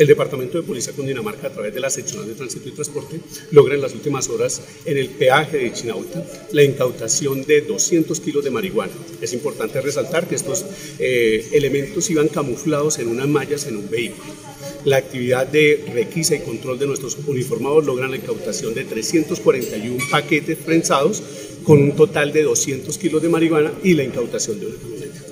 El Departamento de Policía Cundinamarca, a través de la seccional de Tránsito y Transporte, logra en las últimas horas en el peaje de Chinauta la incautación de 200 kilos de marihuana. Es importante resaltar que estos eh, elementos iban camuflados en unas mallas en un vehículo. La actividad de requisa y control de nuestros uniformados logran la incautación de 341 paquetes prensados con un total de 200 kilos de marihuana y la incautación de una camioneta.